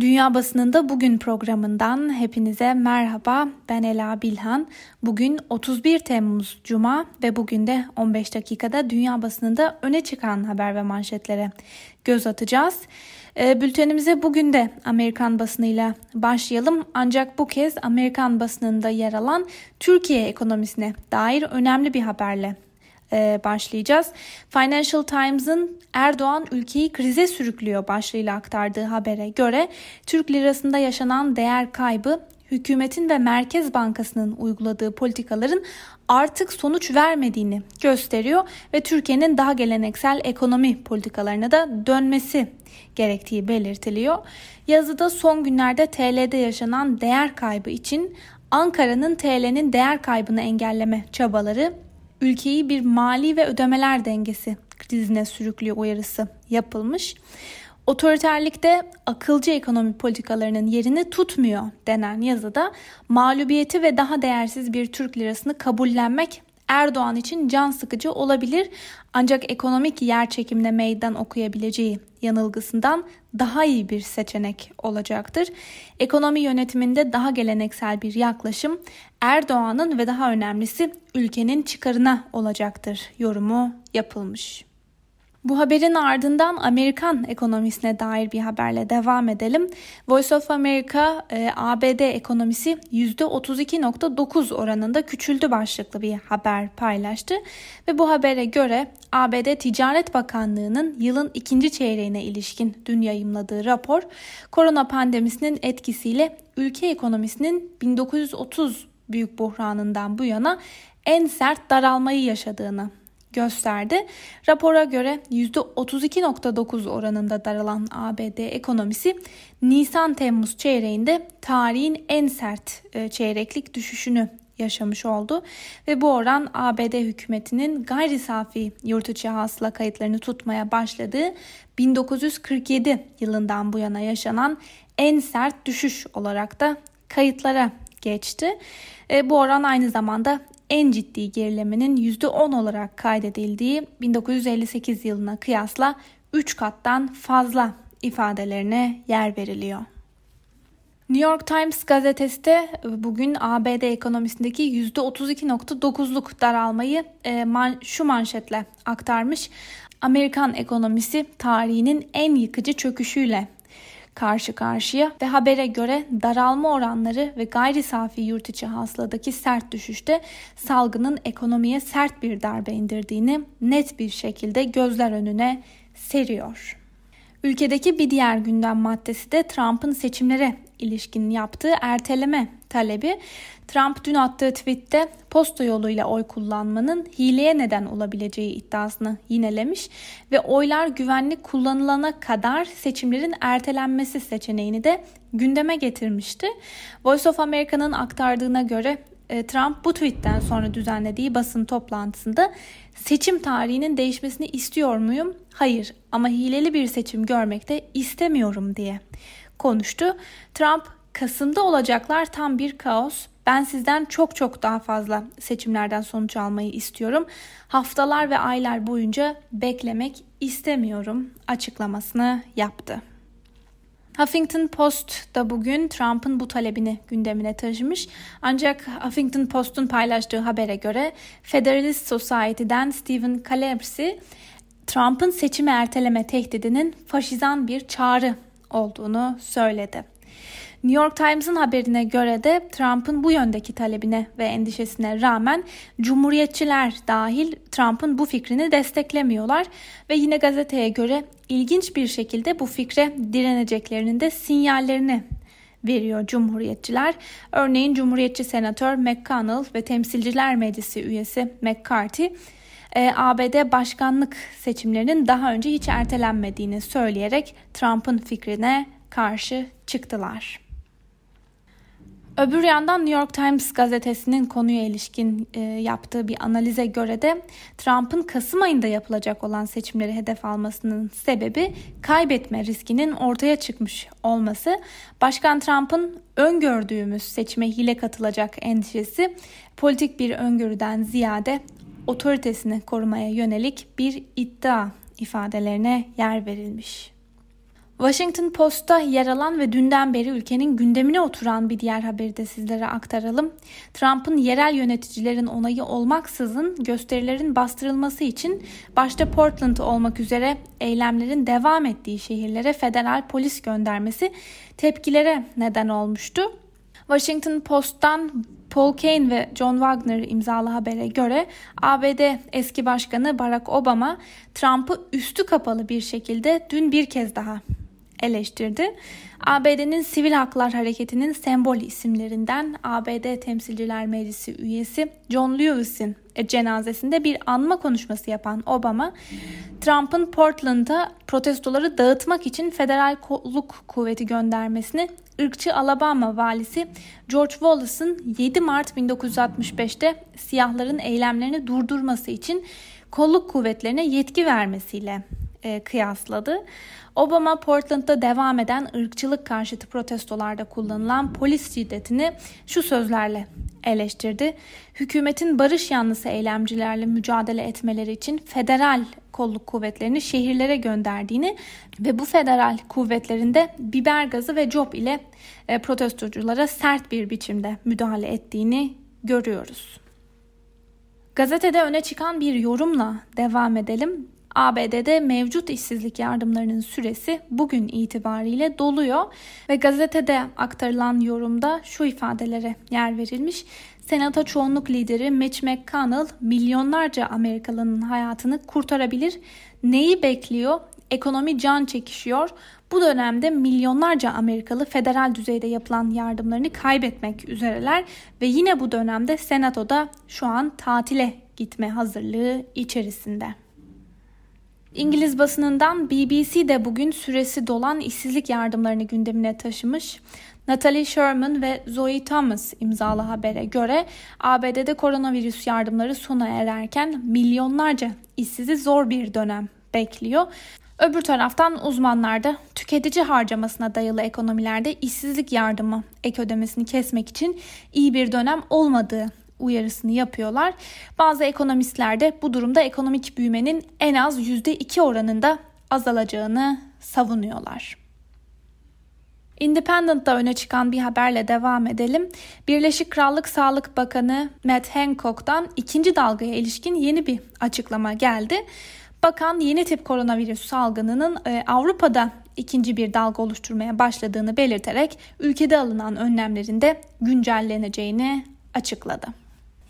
Dünya Basınında Bugün programından hepinize merhaba. Ben Ela Bilhan. Bugün 31 Temmuz Cuma ve bugün de 15 dakikada dünya basınında öne çıkan haber ve manşetlere göz atacağız. E, bültenimize bugün de Amerikan basınıyla başlayalım. Ancak bu kez Amerikan basınında yer alan Türkiye ekonomisine dair önemli bir haberle e, başlayacağız. Financial Times'ın Erdoğan ülkeyi krize sürüklüyor başlığıyla aktardığı habere göre Türk lirasında yaşanan değer kaybı hükümetin ve Merkez Bankası'nın uyguladığı politikaların artık sonuç vermediğini gösteriyor ve Türkiye'nin daha geleneksel ekonomi politikalarına da dönmesi gerektiği belirtiliyor. Yazıda son günlerde TL'de yaşanan değer kaybı için Ankara'nın TL'nin değer kaybını engelleme çabaları ülkeyi bir mali ve ödemeler dengesi krizine sürüklüyor uyarısı yapılmış. Otoriterlikte akılcı ekonomi politikalarının yerini tutmuyor denen yazıda mağlubiyeti ve daha değersiz bir Türk lirasını kabullenmek Erdoğan için can sıkıcı olabilir ancak ekonomik yer çekimine meydan okuyabileceği yanılgısından daha iyi bir seçenek olacaktır. Ekonomi yönetiminde daha geleneksel bir yaklaşım Erdoğan'ın ve daha önemlisi ülkenin çıkarına olacaktır yorumu yapılmış. Bu haberin ardından Amerikan ekonomisine dair bir haberle devam edelim. Voice of America e, ABD ekonomisi %32.9 oranında küçüldü başlıklı bir haber paylaştı ve bu habere göre ABD Ticaret Bakanlığı'nın yılın ikinci çeyreğine ilişkin dün yayımladığı rapor korona pandemisinin etkisiyle ülke ekonomisinin 1930 büyük buhranından bu yana en sert daralmayı yaşadığını gösterdi. Rapora göre %32.9 oranında daralan ABD ekonomisi Nisan-Temmuz çeyreğinde tarihin en sert e, çeyreklik düşüşünü yaşamış oldu ve bu oran ABD hükümetinin gayri safi yurt içi hasıla kayıtlarını tutmaya başladığı 1947 yılından bu yana yaşanan en sert düşüş olarak da kayıtlara geçti. E, bu oran aynı zamanda en ciddi gerilemenin %10 olarak kaydedildiği 1958 yılına kıyasla 3 kattan fazla ifadelerine yer veriliyor. New York Times gazetesi de bugün ABD ekonomisindeki %32.9'luk daralmayı e, şu manşetle aktarmış. Amerikan ekonomisi tarihinin en yıkıcı çöküşüyle karşı karşıya ve habere göre daralma oranları ve gayri safi yurt içi hasıladaki sert düşüşte salgının ekonomiye sert bir darbe indirdiğini net bir şekilde gözler önüne seriyor. Ülkedeki bir diğer gündem maddesi de Trump'ın seçimlere ilişkin yaptığı erteleme talebi. Trump dün attığı tweette posta yoluyla oy kullanmanın hileye neden olabileceği iddiasını yinelemiş ve oylar güvenlik kullanılana kadar seçimlerin ertelenmesi seçeneğini de gündeme getirmişti. Voice of America'nın aktardığına göre e, Trump bu tweetten sonra düzenlediği basın toplantısında seçim tarihinin değişmesini istiyor muyum? Hayır ama hileli bir seçim görmek de istemiyorum diye konuştu. Trump Kasım'da olacaklar tam bir kaos. Ben sizden çok çok daha fazla seçimlerden sonuç almayı istiyorum. Haftalar ve aylar boyunca beklemek istemiyorum açıklamasını yaptı. Huffington Post da bugün Trump'ın bu talebini gündemine taşımış. Ancak Huffington Post'un paylaştığı habere göre Federalist Society'den Stephen Calabres'i Trump'ın seçimi erteleme tehdidinin faşizan bir çağrı olduğunu söyledi. New York Times'ın haberine göre de Trump'ın bu yöndeki talebine ve endişesine rağmen Cumhuriyetçiler dahil Trump'ın bu fikrini desteklemiyorlar ve yine gazeteye göre ilginç bir şekilde bu fikre direneceklerinin de sinyallerini veriyor Cumhuriyetçiler. Örneğin Cumhuriyetçi Senatör McConnell ve Temsilciler Meclisi üyesi McCarthy e, ABD başkanlık seçimlerinin daha önce hiç ertelenmediğini söyleyerek Trump'ın fikrine karşı çıktılar. Öbür yandan New York Times gazetesinin konuya ilişkin e, yaptığı bir analize göre de Trump'ın Kasım ayında yapılacak olan seçimleri hedef almasının sebebi kaybetme riskinin ortaya çıkmış olması. Başkan Trump'ın öngördüğümüz seçime hile katılacak endişesi politik bir öngörüden ziyade otoritesini korumaya yönelik bir iddia ifadelerine yer verilmiş. Washington Post'ta yer alan ve dünden beri ülkenin gündemine oturan bir diğer haberi de sizlere aktaralım. Trump'ın yerel yöneticilerin onayı olmaksızın gösterilerin bastırılması için başta Portland olmak üzere eylemlerin devam ettiği şehirlere federal polis göndermesi tepkilere neden olmuştu. Washington Post'tan Paul Kane ve John Wagner imzalı habere göre ABD eski başkanı Barack Obama Trump'ı üstü kapalı bir şekilde dün bir kez daha eleştirdi. ABD'nin Sivil Haklar Hareketi'nin sembol isimlerinden ABD Temsilciler Meclisi üyesi John Lewis'in cenazesinde bir anma konuşması yapan Obama, Trump'ın Portland'a protestoları dağıtmak için federal kolluk kuvveti göndermesini ırkçı Alabama valisi George Wallace'ın 7 Mart 1965'te siyahların eylemlerini durdurması için kolluk kuvvetlerine yetki vermesiyle e, kıyasladı. Obama Portland'da devam eden ırkçılık karşıtı protestolarda kullanılan polis şiddetini şu sözlerle eleştirdi. Hükümetin barış yanlısı eylemcilerle mücadele etmeleri için federal kolluk kuvvetlerini şehirlere gönderdiğini ve bu federal kuvvetlerinde biber gazı ve cop ile e, protestoculara sert bir biçimde müdahale ettiğini görüyoruz. Gazetede öne çıkan bir yorumla devam edelim. ABD'de mevcut işsizlik yardımlarının süresi bugün itibariyle doluyor ve gazetede aktarılan yorumda şu ifadelere yer verilmiş. Senato çoğunluk lideri Mitch McConnell milyonlarca Amerikalının hayatını kurtarabilir. Neyi bekliyor? Ekonomi can çekişiyor. Bu dönemde milyonlarca Amerikalı federal düzeyde yapılan yardımlarını kaybetmek üzereler ve yine bu dönemde Senato'da şu an tatile gitme hazırlığı içerisinde. İngiliz basınından BBC de bugün süresi dolan işsizlik yardımlarını gündemine taşımış. Natalie Sherman ve Zoe Thomas imzalı habere göre ABD'de koronavirüs yardımları sona ererken milyonlarca işsizi zor bir dönem bekliyor. Öbür taraftan uzmanlar da tüketici harcamasına dayalı ekonomilerde işsizlik yardımı ek ödemesini kesmek için iyi bir dönem olmadığı uyarısını yapıyorlar. Bazı ekonomistler de bu durumda ekonomik büyümenin en az %2 oranında azalacağını savunuyorlar. Independent'da öne çıkan bir haberle devam edelim. Birleşik Krallık Sağlık Bakanı Matt Hancock'tan ikinci dalgaya ilişkin yeni bir açıklama geldi. Bakan yeni tip koronavirüs salgınının e, Avrupa'da ikinci bir dalga oluşturmaya başladığını belirterek ülkede alınan önlemlerin de güncelleneceğini açıkladı.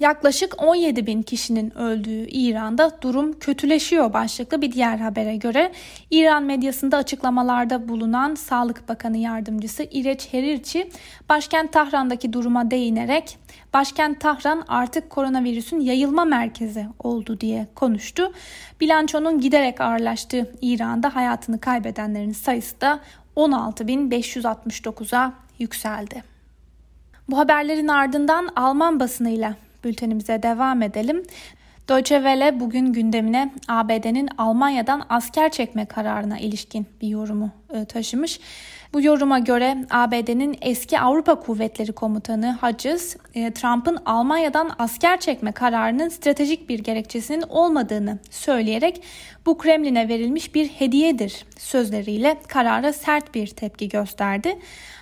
Yaklaşık 17 bin kişinin öldüğü İran'da durum kötüleşiyor başlıklı bir diğer habere göre İran medyasında açıklamalarda bulunan Sağlık Bakanı Yardımcısı İreç Herirçi başkent Tahran'daki duruma değinerek başkent Tahran artık koronavirüsün yayılma merkezi oldu diye konuştu. Bilançonun giderek ağırlaştığı İran'da hayatını kaybedenlerin sayısı da 16.569'a yükseldi. Bu haberlerin ardından Alman basınıyla bültenimize devam edelim. Deutsche Welle bugün gündemine ABD'nin Almanya'dan asker çekme kararına ilişkin bir yorumu e, taşımış. Bu yoruma göre ABD'nin eski Avrupa Kuvvetleri Komutanı Hodges, e, Trump'ın Almanya'dan asker çekme kararının stratejik bir gerekçesinin olmadığını söyleyerek bu Kremlin'e verilmiş bir hediyedir sözleriyle karara sert bir tepki gösterdi.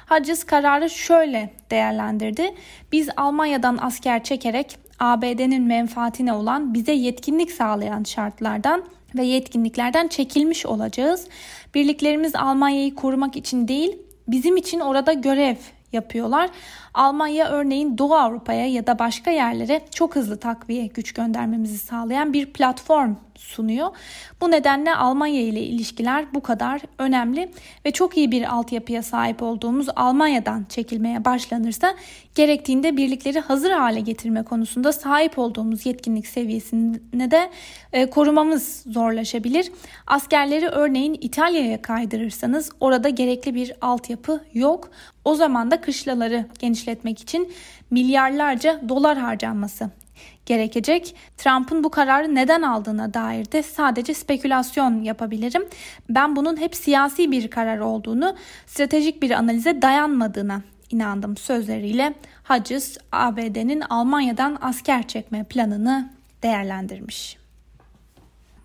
Hodges kararı şöyle değerlendirdi. Biz Almanya'dan asker çekerek ABD'nin menfaatine olan bize yetkinlik sağlayan şartlardan ve yetkinliklerden çekilmiş olacağız. Birliklerimiz Almanya'yı korumak için değil, bizim için orada görev yapıyorlar. Almanya örneğin Doğu Avrupa'ya ya da başka yerlere çok hızlı takviye güç göndermemizi sağlayan bir platform sunuyor. Bu nedenle Almanya ile ilişkiler bu kadar önemli ve çok iyi bir altyapıya sahip olduğumuz Almanya'dan çekilmeye başlanırsa gerektiğinde birlikleri hazır hale getirme konusunda sahip olduğumuz yetkinlik seviyesine de e, korumamız zorlaşabilir. Askerleri örneğin İtalya'ya kaydırırsanız orada gerekli bir altyapı yok. O zaman da kışlaları genişletmek için milyarlarca dolar harcanması gerekecek. Trump'ın bu kararı neden aldığına dair de sadece spekülasyon yapabilirim. Ben bunun hep siyasi bir karar olduğunu, stratejik bir analize dayanmadığına inandım sözleriyle Hodges ABD'nin Almanya'dan asker çekme planını değerlendirmiş.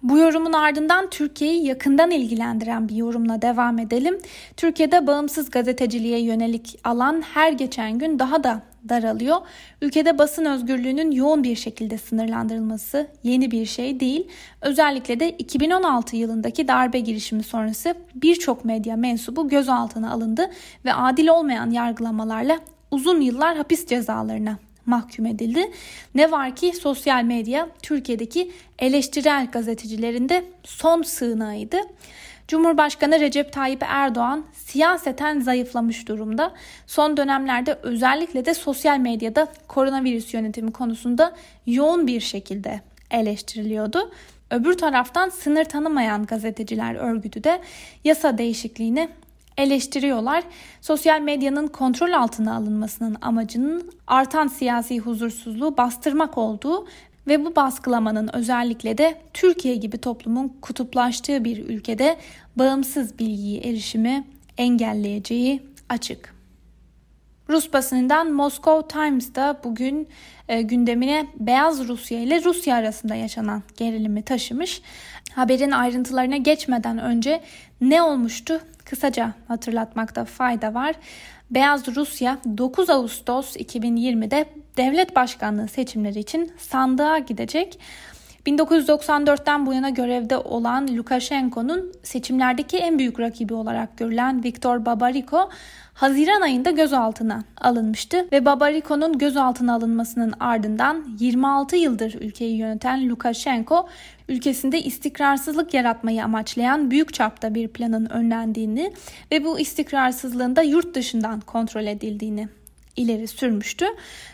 Bu yorumun ardından Türkiye'yi yakından ilgilendiren bir yorumla devam edelim. Türkiye'de bağımsız gazeteciliğe yönelik alan her geçen gün daha da daralıyor. Ülkede basın özgürlüğünün yoğun bir şekilde sınırlandırılması yeni bir şey değil. Özellikle de 2016 yılındaki darbe girişimi sonrası birçok medya mensubu gözaltına alındı ve adil olmayan yargılamalarla uzun yıllar hapis cezalarına mahkum edildi. Ne var ki sosyal medya Türkiye'deki eleştirel gazetecilerin de son sığınağıydı. Cumhurbaşkanı Recep Tayyip Erdoğan siyaseten zayıflamış durumda. Son dönemlerde özellikle de sosyal medyada koronavirüs yönetimi konusunda yoğun bir şekilde eleştiriliyordu. Öbür taraftan sınır tanımayan gazeteciler örgütü de yasa değişikliğini eleştiriyorlar. Sosyal medyanın kontrol altına alınmasının amacının artan siyasi huzursuzluğu bastırmak olduğu ve bu baskılamanın özellikle de Türkiye gibi toplumun kutuplaştığı bir ülkede bağımsız bilgiye erişimi engelleyeceği açık. Rus basınından Moscow Times'da bugün e, gündemine Beyaz Rusya ile Rusya arasında yaşanan gerilimi taşımış. Haberin ayrıntılarına geçmeden önce ne olmuştu kısaca hatırlatmakta fayda var. Beyaz Rusya 9 Ağustos 2020'de devlet başkanlığı seçimleri için sandığa gidecek. 1994'ten bu yana görevde olan Lukashenko'nun seçimlerdeki en büyük rakibi olarak görülen Viktor Babariko Haziran ayında gözaltına alınmıştı ve Babariko'nun gözaltına alınmasının ardından 26 yıldır ülkeyi yöneten Lukashenko ülkesinde istikrarsızlık yaratmayı amaçlayan büyük çapta bir planın önlendiğini ve bu istikrarsızlığın da yurt dışından kontrol edildiğini ileri sürmüştü.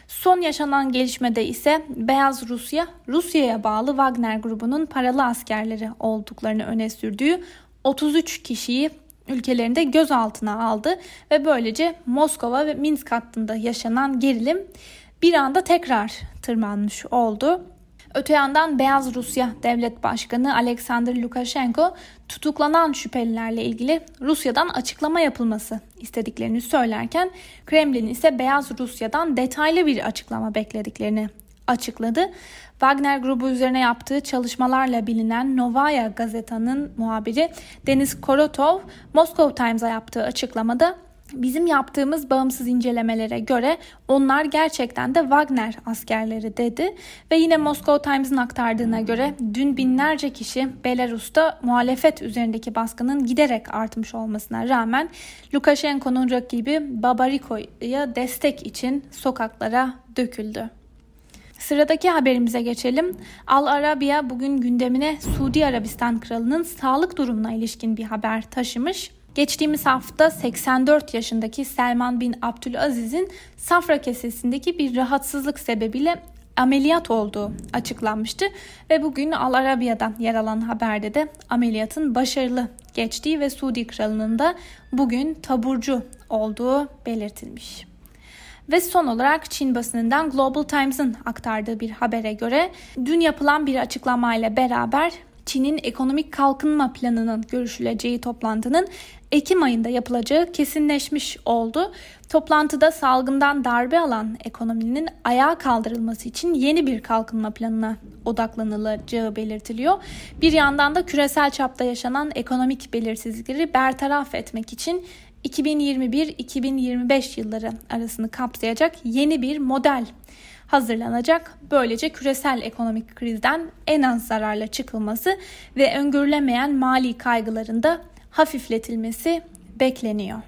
Son yaşanan gelişmede ise Beyaz Rusya, Rusya'ya bağlı Wagner grubunun paralı askerleri olduklarını öne sürdüğü 33 kişiyi ülkelerinde gözaltına aldı ve böylece Moskova ve Minsk hattında yaşanan gerilim bir anda tekrar tırmanmış oldu. Öte yandan Beyaz Rusya Devlet Başkanı Alexander Lukashenko tutuklanan şüphelilerle ilgili Rusya'dan açıklama yapılması istediklerini söylerken Kremlin ise Beyaz Rusya'dan detaylı bir açıklama beklediklerini açıkladı. Wagner grubu üzerine yaptığı çalışmalarla bilinen Novaya gazetanın muhabiri Deniz Korotov, Moscow Times'a yaptığı açıklamada Bizim yaptığımız bağımsız incelemelere göre onlar gerçekten de Wagner askerleri dedi ve yine Moscow Times'ın aktardığına göre dün binlerce kişi Belarus'ta muhalefet üzerindeki baskının giderek artmış olmasına rağmen Lukashenko'nun rakibi Babariko'ya destek için sokaklara döküldü. Sıradaki haberimize geçelim. Al Arabiya bugün gündemine Suudi Arabistan kralının sağlık durumuna ilişkin bir haber taşımış. Geçtiğimiz hafta 84 yaşındaki Selman bin Abdülaziz'in safra kesesindeki bir rahatsızlık sebebiyle ameliyat olduğu açıklanmıştı ve bugün Al Arabiya'dan yer alan haberde de ameliyatın başarılı geçtiği ve Suudi kralının da bugün taburcu olduğu belirtilmiş. Ve son olarak Çin basınından Global Times'ın aktardığı bir habere göre dün yapılan bir açıklamayla beraber Çin'in ekonomik kalkınma planının görüşüleceği toplantının Ekim ayında yapılacağı kesinleşmiş oldu. Toplantıda salgından darbe alan ekonominin ayağa kaldırılması için yeni bir kalkınma planına odaklanılacağı belirtiliyor. Bir yandan da küresel çapta yaşanan ekonomik belirsizlikleri bertaraf etmek için 2021-2025 yılları arasını kapsayacak yeni bir model hazırlanacak. Böylece küresel ekonomik krizden en az zararla çıkılması ve öngörülemeyen mali kaygıların da hafifletilmesi bekleniyor.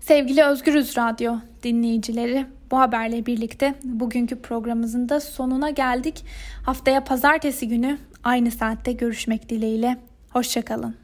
Sevgili Özgürüz Radyo dinleyicileri bu haberle birlikte bugünkü programımızın da sonuna geldik. Haftaya pazartesi günü aynı saatte görüşmek dileğiyle. Hoşçakalın.